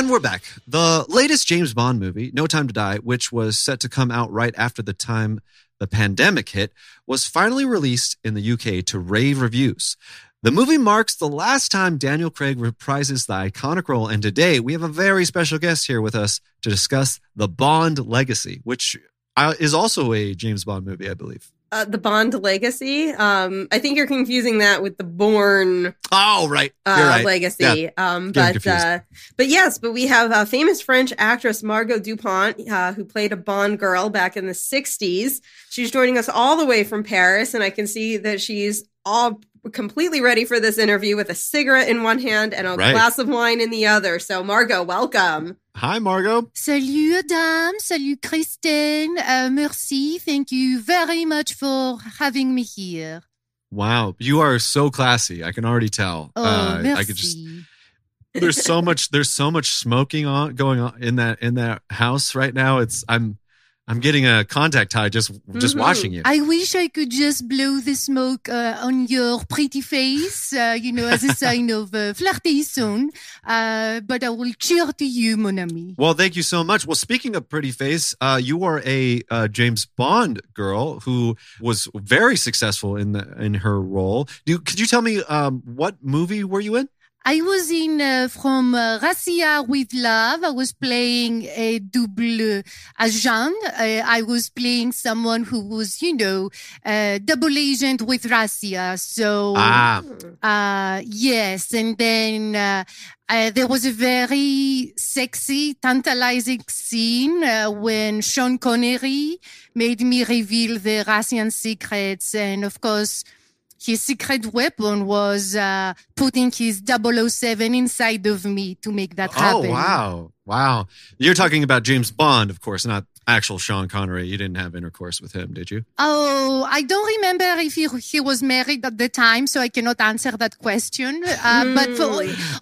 And we're back. The latest James Bond movie, No Time to Die, which was set to come out right after the time the pandemic hit, was finally released in the UK to rave reviews. The movie marks the last time Daniel Craig reprises the iconic role, and today we have a very special guest here with us to discuss The Bond Legacy, which uh, is also a James Bond movie, I believe. Uh, the Bond Legacy. Um, I think you're confusing that with the Bourne Oh, right. uh, right. legacy. Yeah. Um, but uh, but yes, but we have a famous French actress Margot Dupont, uh, who played a Bond girl back in the '60s. She's joining us all the way from Paris, and I can see that she's all completely ready for this interview with a cigarette in one hand and a Right. glass of wine in the other. So, Margot, welcome. Hi, Margot. Salut, Adam. Salut, Christine. Uh, merci. Thank you very much for having me here. Wow, you are so classy. I can already tell. Oh, Uh, merci. I could just. There's so much. There's so much smoking on going on in that in that house right now. It's. I'm. I'm getting a contact high just just Mhm. watching you. I wish I could just blow the smoke uh, on your pretty face, uh, you know, as a sign of uh, flirtation. Uh, but I will cheer to you, mon ami. Well, thank you so much. Well, speaking of pretty face, uh, you are a uh, James Bond girl who was very successful in the in her role. Do could you tell me um, what movie were you in? I was in uh, from uh, Russia with Love. I was playing a double agent. Uh, I was playing someone who was, you know, uh, double agent with Russia. So, Ah, uh, yes. And then, uh, uh, there was a very sexy, tantalizing scene uh, when Sean Connery made me reveal the Russian secrets. And of course, his secret weapon was uh, putting his 007 inside of me to make that happen. oh wow, wow. You're talking about James Bond, of course, not actual Sean Connery. You didn't have intercourse with him, did you? Oh, I don't remember if he, he was married at the time, so I cannot answer that question. Uh, But for,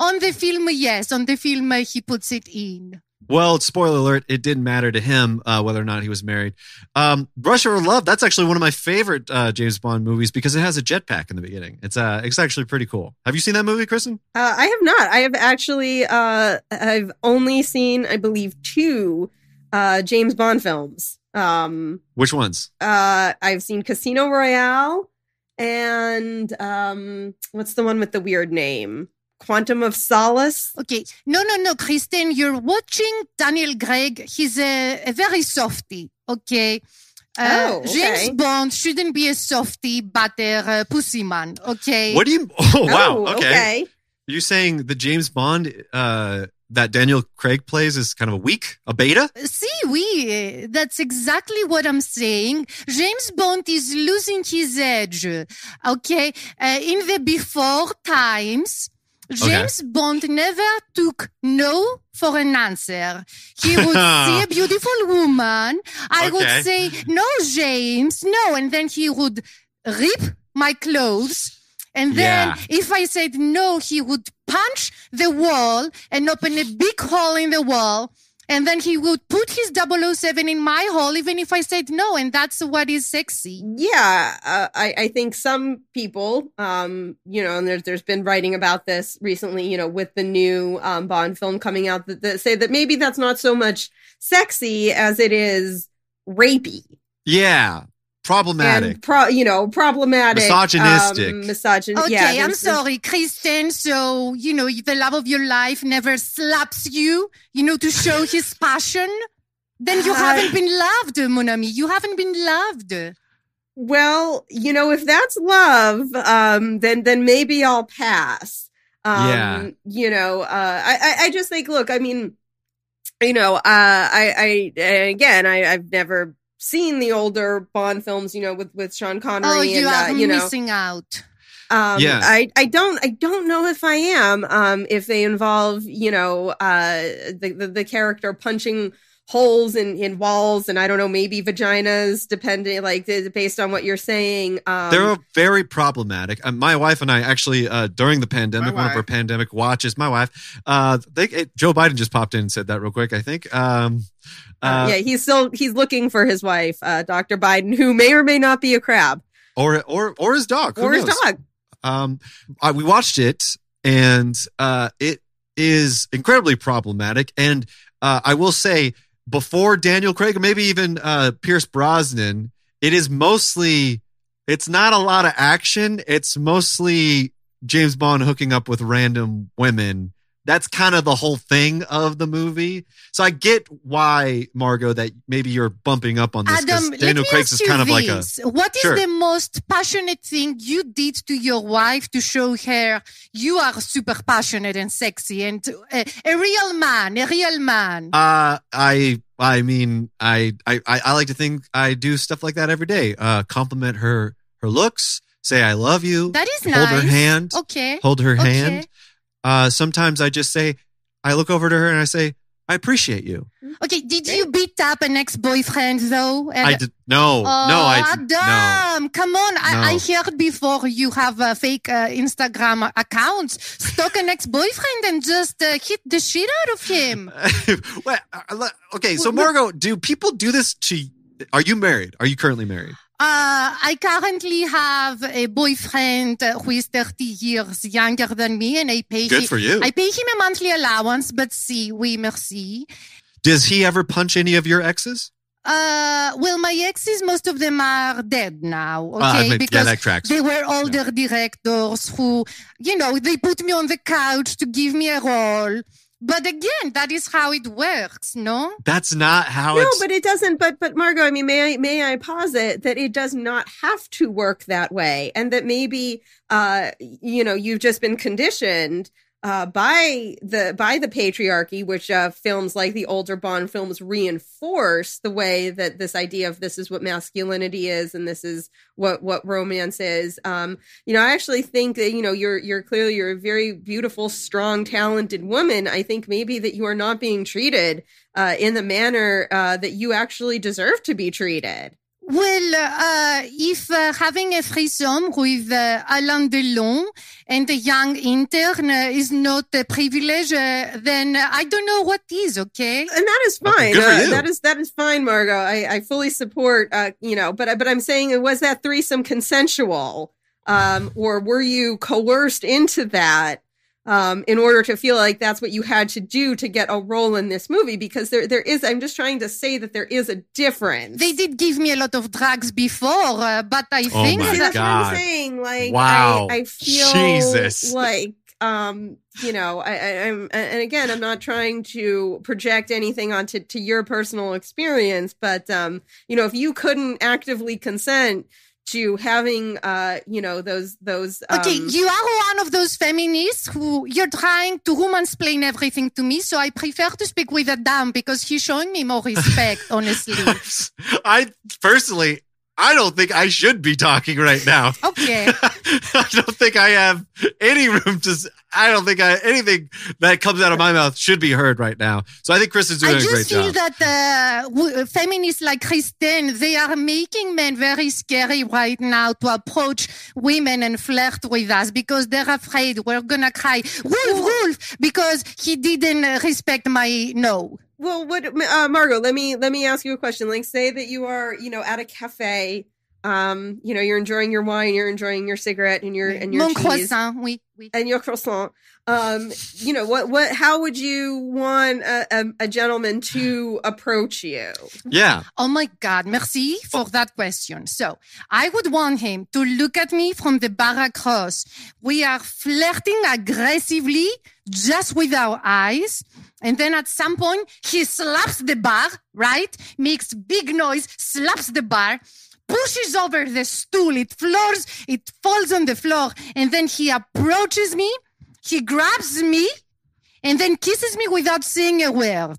on the film, yes, on the film, uh, he puts it in. Well, spoiler alert, it didn't matter to him uh, whether or not he was married. Um, Russia or Love, that's actually one of my favorite uh, James Bond movies because it has a jetpack in the beginning. It's uh, it's actually pretty cool. Have you seen that movie, Kristen? Uh, I have not. I have actually. Uh, I've only seen, I believe, two uh, James Bond films. Um, Which ones? uh, I've seen Casino Royale and um, what's the one with the weird name? Quantum of Solace. Okay. No, no, no, Kristen, you're watching Daniel Craig. He's a, a very softy. Okay. Uh, Oh, okay. James Bond shouldn't be a softy, but a uh, pussy man. Okay. What do you? Oh wow. Oh, okay. You saying the James Bond uh, that Daniel Craig plays is kind of a weak, a beta? See, we, uh, that's exactly what I'm saying. James Bond is losing his edge. Okay. Uh, in the before times, James Bond never took no for an answer. He would see a beautiful woman. I Okay. would say, no, James, no. And then he would rip my clothes. And then Yeah. if I said no, he would punch the wall and open a big hole in the wall. And then he would put his 007 in my hole, even if I said no. And that's what is sexy. yeah uh, I, I think some people um you know and there's there's been writing about this recently you know with the new um bond film coming out that, that say that maybe that's not so much sexy as it is rapey Yeah. Problematic. and pro you know problematic Misogynistic. um, misogyn- Okay, yeah, I'm there's- there's- sorry, Kristen. So, you know, the love of your life never slaps you, you know, to show his passion. Then you Uh, haven't been loved, mon ami. You haven't been loved. Well, you know, if that's love, um, then then maybe I'll pass. Um, Yeah. You know, uh, I, I I just think, look, I mean, you know, uh, I I and again, I I've never seen the older Bond films, you know, with with Sean Connery Oh, you and are uh, you know, missing out. um, Yeah. I, I don't, I don't know if I am, um, if they involve, you know, uh, the, the, the character punching holes in, in walls and I don't know, maybe vaginas, depending, like, based on what you're saying. Um, They're very problematic. Uh, my wife and I actually, uh, during the pandemic, one of our pandemic watches, my wife, uh, they, it, Joe Biden just popped in and said that real quick, I think. Um, uh, uh, yeah, he's still, he's looking for his wife, uh, Dr. Biden, who may or may not be a crab or, or, or his dog. Who or his knows? dog. Um, I, we watched it and, uh, it is incredibly problematic. And, uh, I will say before Daniel Craig or maybe even, uh, Pierce Brosnan, it is mostly, it's not a lot of action. It's mostly James Bond hooking up with random women. That's kind of the whole thing of the movie. So I get why, Margot, that maybe you're bumping up on this because Daniel let me Craig's ask is you kind of like a. What is Sure. the most passionate thing you did to your wife to show her you are super passionate and sexy and uh, a real man, a real man? Uh, I, I mean, I, I, I I like to think I do stuff like that every day. Uh, compliment her, her looks, say I love you, that is hold nice. Hold her hand, Okay. hold her Okay. hand. Uh, sometimes I just say, I look over to her and I say, I appreciate you. Okay. Did you beat up an ex-boyfriend though? And- I did no, Oh, no, I no. Adam, come on. I, I heard before you have a fake uh, Instagram account. Stalk an ex-boyfriend and just uh, hit the shit out of him. Well, uh, okay, so Margot, do people do this to? Are you married? Are you currently married? Uh, I currently have a boyfriend uh, who is 30 years younger than me and I pay Good him, for you. I pay him a monthly allowance, but see, oui, merci. Does he ever punch any of your exes? Uh, well, my exes, most of them are dead now. Okay. Ah, I mean, yeah, because tracks. they were older directors who, you know, they put me on the couch to give me a role. But again, that is how it works, no? That's not how No, it's. but it doesn't. But but Margot, I mean, may I may I posit that it does not have to work that way, and that maybe uh you know you've just been conditioned uh by the by the patriarchy, which uh films like the older Bond films reinforce the way that this idea of this is what masculinity is and this is what what romance is. Um, you know, I actually think that you know you're you're clearly you're a very beautiful, strong, talented woman. I think maybe that you are not being treated uh, in the manner uh, that you actually deserve to be treated. Well, uh, if uh, having a threesome with uh, Alain Delon and a young intern uh, is not a privilege, uh, then uh, I don't know what is, okay? and that is fine. good for Uh, that is that is fine, Margot. I, I fully support. Uh, you know, but but I'm saying, was that threesome consensual, um, or were you coerced into that? Um, in order to feel like that's what you had to do to get a role in this movie, because there, there is. I'm just trying to say that there is a difference. They did give me a lot of drugs before, uh, but I Oh think my See, that that's what I'm saying. Like, Wow. I, I feel Jesus. like, um, you know, I, I, I'm, and again, I'm not trying to project anything onto to your personal experience, but, um, you know, if you couldn't actively consent to having, uh, you know, those, those, um, Okay, you are one of those feminists who you're trying to womansplain everything to me, so I prefer to speak with Adam because he's showing me more respect, honestly. I personally, I don't think I should be talking right now. Okay. I don't think I have any room to. I don't think I anything that comes out of my mouth should be heard right now. So I think Chris is doing I a great job. I just feel job. that uh, w- feminists like Kristen, they are making men very scary right now to approach women and flirt with us because they're afraid we're gonna cry, Wolf, Wolf, because he didn't uh, respect my no. Well, what, uh, Margot? Let me let me ask you a question. Like, say that you are, you know, at a cafe. Um, you know, you're enjoying your wine, you're enjoying your cigarette, and your and your Mon cheese croissant, oui, oui. and your croissant. Um, you know, what what? How would you want a, a, a gentleman to approach you? Yeah. Oh my God, merci for that question. So I would want him to look at me from the bar across. We are flirting aggressively just with our eyes. And then at some point, he slaps the bar, right? Makes big noise, slaps the bar, pushes over the stool. It floors, it falls on the floor. And then he approaches me. He grabs me and then kisses me without saying a word.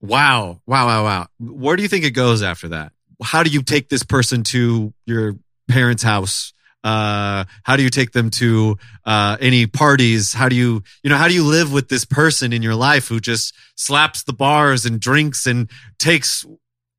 Wow. Wow. Wow. Wow. Where do you think it goes after that? How do you take this person to your parents' house? Uh, how do you take them to uh, any parties? How do you, you know, how do you live with this person in your life who just slaps the bars and drinks and takes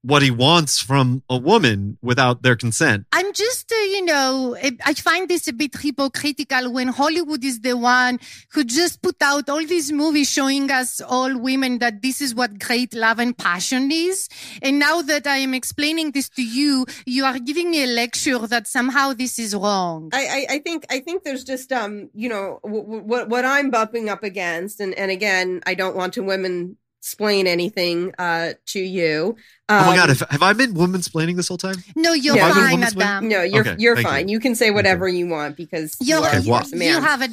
what he wants from a woman without their consent? I'm just, uh, you know, I- I find this a bit hypocritical when Hollywood is the one who just put out all these movies showing us all women that this is what great love and passion is. And now that I am explaining this to you, you are giving me a lecture that somehow this is wrong. I, I, I think I think there's just um you know what what what I'm bumping up against, and and again I don't want to women explain anything uh to you. Um, oh my God. Have, have I been woman splaining this whole time? No, you're Yeah. fine, Woman's way? Adam. no, you're Okay, you're fine. you. You. can say whatever you want because you You're, Okay, you, well- you have a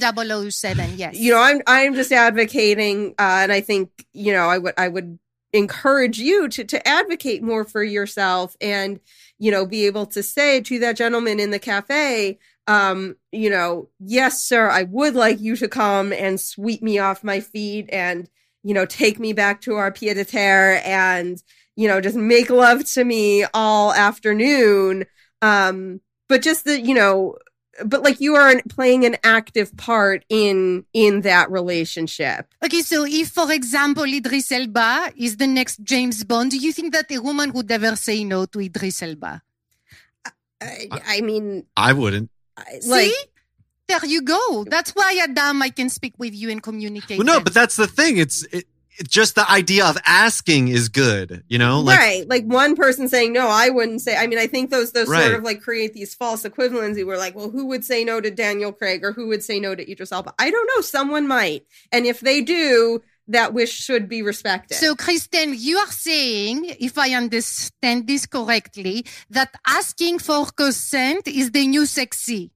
007, yes. you know i'm i'm just advocating uh and i think you know i would i would encourage you to to advocate more for yourself and you know be able to say to that gentleman in the cafe um you know yes sir i would like you to come and sweep me off my feet and you know take me back to our pied a terre and you know just make love to me all afternoon um but just the, you know but like you are playing an active part in in that relationship Okay, so if, for example, Idris Elba is the next James Bond, do you think that a woman would ever say no to Idris Elba? i, I mean I wouldn't. I- like See? There you go. That's why, Adam, I can speak with you and communicate. Well, no, but that's the thing. It's it, it just the idea of asking is good. You know, like right like one person saying no i wouldn't say i mean i think those those Right. sort of like create these false equivalency where like well who would say no to daniel craig or who would say no to idris elba i don't know someone might and if they do that wish should be respected So, Kristen, you are saying, if I understand this correctly, that asking for consent is the new sexy.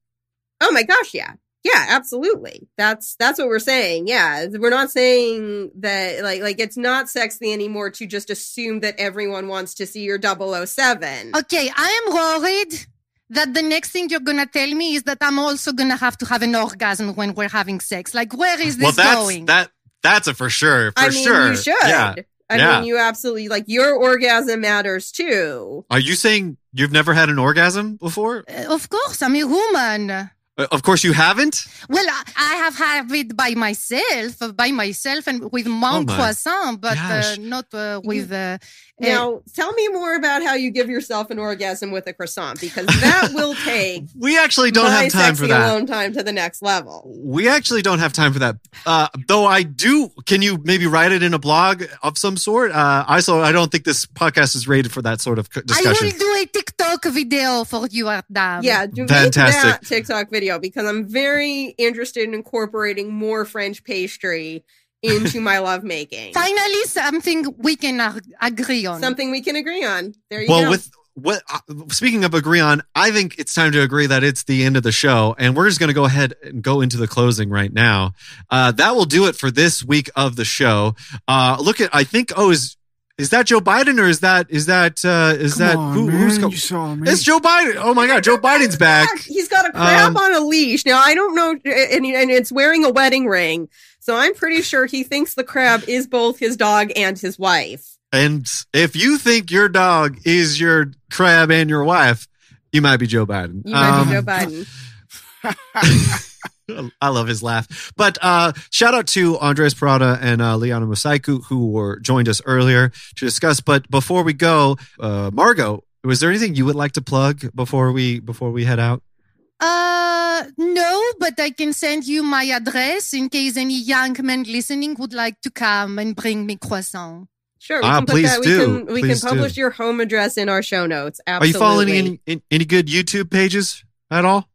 Oh my gosh, yeah. Yeah, absolutely. That's that's what we're saying. Yeah. We're not saying that like like it's not sexy anymore to just assume that everyone wants to see your 007. Okay, I am worried that the next thing you're gonna tell me is that I'm also gonna have to have an orgasm when we're having sex. Like, where is this well, that's going? that that's a for sure. For I mean, sure. you should. Yeah. I Yeah. mean, you absolutely like your orgasm matters too. Are you saying you've never had an orgasm before? Uh, of course, I'm a woman. Uh, Of course you haven't. Well, I have had it by myself, by myself, and with mon Oh croissant, but uh, not uh, with. Uh, Now, tell me more about how you give yourself an orgasm with a croissant because that will take We actually don't have time for that. alone time to the next level. We actually don't have time for that. Uh, though I do. Can you maybe write it in a blog of some sort? Uh, I so I don't think this podcast is rated for that sort of c- I I will do a TikTok video for you, Adam. Yeah, do Fantastic. that TikTok video because I'm very interested in incorporating more French pastry into my lovemaking. Finally, something we can agree on. Something we can agree on. There you well, go. Well, with what uh, speaking of agree on, I think it's time to agree that it's the end of the show, and we're just going to go ahead and go into the closing right now. Uh, that will do it for this week of the show. Uh, look at, I think, oh, is is that Joe Biden or is that is that uh, is Come that on, who, man, who's go- you saw me. It's Joe Biden. Oh my God, Joe Biden's back. He's got a crab Um, on a leash. Now I don't know, and, and it's wearing a wedding ring. So I'm pretty sure he thinks the crab is both his dog and his wife. And if you think your dog is your crab and your wife, You might be Joe Biden. You might Um, be Joe Biden. I love his laugh. But uh, shout out to Andres Parada and uh, Liana Mesaikou who were joined us earlier to discuss. But before we go, uh, Margot, was there anything you would like to plug before we before we head out? Uh, no, but I can send you my address in case any young men listening would like to come and bring me croissant. Sure, we Ah, can put please that. We do. can we Please can publish do. your home address in our show notes. Are you following any, any any good YouTube pages at all?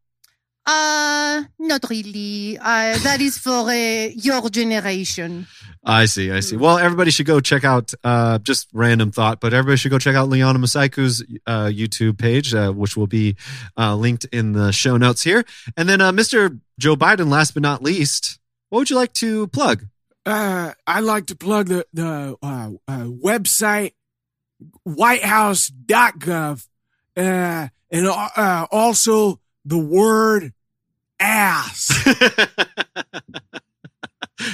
Uh, not really. Uh, that is for uh, your generation. I see, I see. Well, everybody should go check out uh, just random thought, but everybody should go check out Liana Mesaikou's uh, YouTube page, uh, which will be uh, linked in the show notes here. And then, uh, Mr. Joe Biden, last but not least, what would you like to plug? Uh, I'd like to plug the the uh, uh, website whitehouse.gov uh, and uh, also the word ass.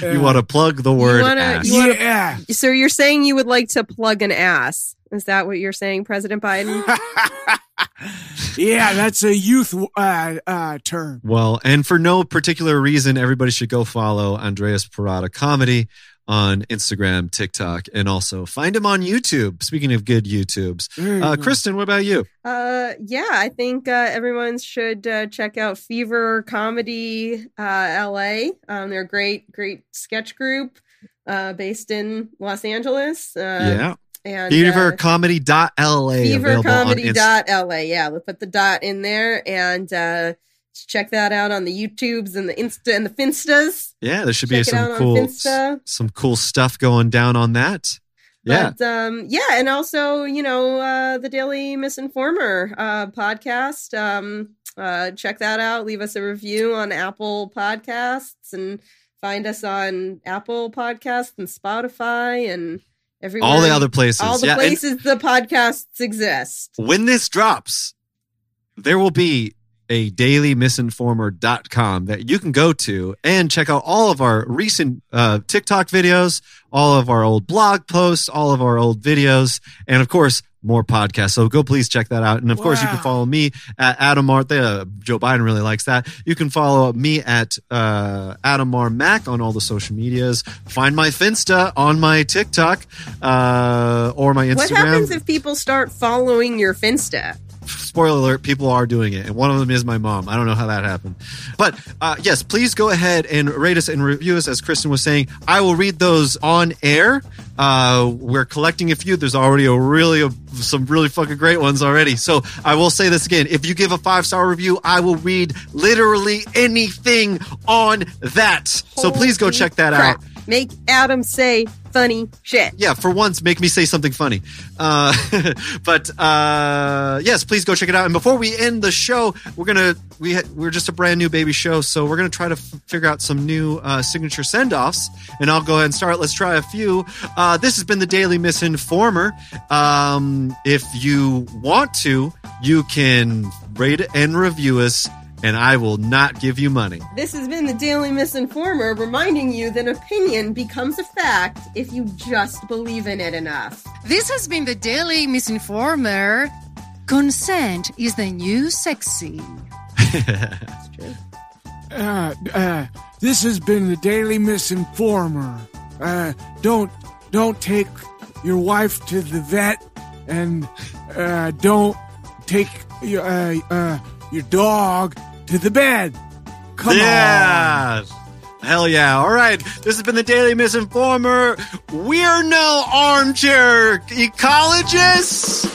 you want to plug the word wanna- ass. you wanna- yeah. So you're saying you would like to plug an ass? Is that what you're saying, President Biden? yeah, that's a youth uh, uh, term. Well, and for no particular reason, everybody should go follow Andres Parada Comedy on Instagram, TikTok, and also find him on YouTube. Speaking of good YouTubes, There you uh. Kristen, what about you? Uh, yeah, I think uh, everyone should uh, check out Fever Comedy uh, LA. Um, they're a great, great sketch group uh, based in Los Angeles. Uh, yeah. and Fever uh, Comedy.la available on Inst- fevercomedy.la. Yeah, we'll put the dot in there and uh, check that out on the YouTubes and the Insta and the Finstas. Yeah, there should be Check out some cool some cool stuff going down on that. Yeah. But um, yeah, and also, you know, uh, the Daily Misinformer uh, podcast. Um, uh, check that out. Leave us a review on Apple Podcasts and find us on Apple Podcasts and Spotify and everywhere. All the other places. All the yeah. places the podcasts exist. when this drops, there will be a dailymisinformer.com that you can go to and check out all of our recent uh, TikTok videos, all of our old blog posts, all of our old videos, and of course, more podcasts. So go please check that out. And of course, you can follow me at Adam R. Uh, Joe Biden really likes that. You can follow me at uh, Adam R. Mac on all the social medias. Find my Finsta on my TikTok uh, or my Instagram What happens if people start following your Finsta? Spoiler alert people are doing it and one of them is my mom. I don't know how that happened. But uh, yes please go ahead and rate us and review us. As kristen was saying i will read those on air. Uh, we're collecting a few. There's already a really a, some really fucking great ones already. So i will say this again. If you give a five star review i will read literally anything on that. So please go check that crap. out Make Adam say funny shit. yeah, for once, make me say something funny. Uh, but uh, yes, please go check it out. And before we end the show, we're gonna we ha- we're just a brand new baby show, so we're gonna try to f- figure out some new uh, signature send offs. And I'll go ahead and start. Let's try a few. Uh, this has been the Daily Misinformer. Um, if you want to, you can rate and review us. And I will not give you money. This has been the Daily Misinformer reminding you that opinion becomes a fact if you just believe in it enough. This has been the Daily Misinformer. Consent is the new sexy. It's true. Uh, uh, this has been the Daily Misinformer. Uh, don't don't take your wife to the vet, and uh, don't take your uh, uh, your dog to the bed. Come on. Hell yeah. All right. This has been the Daily Misinformer. We're no armchair ecologists.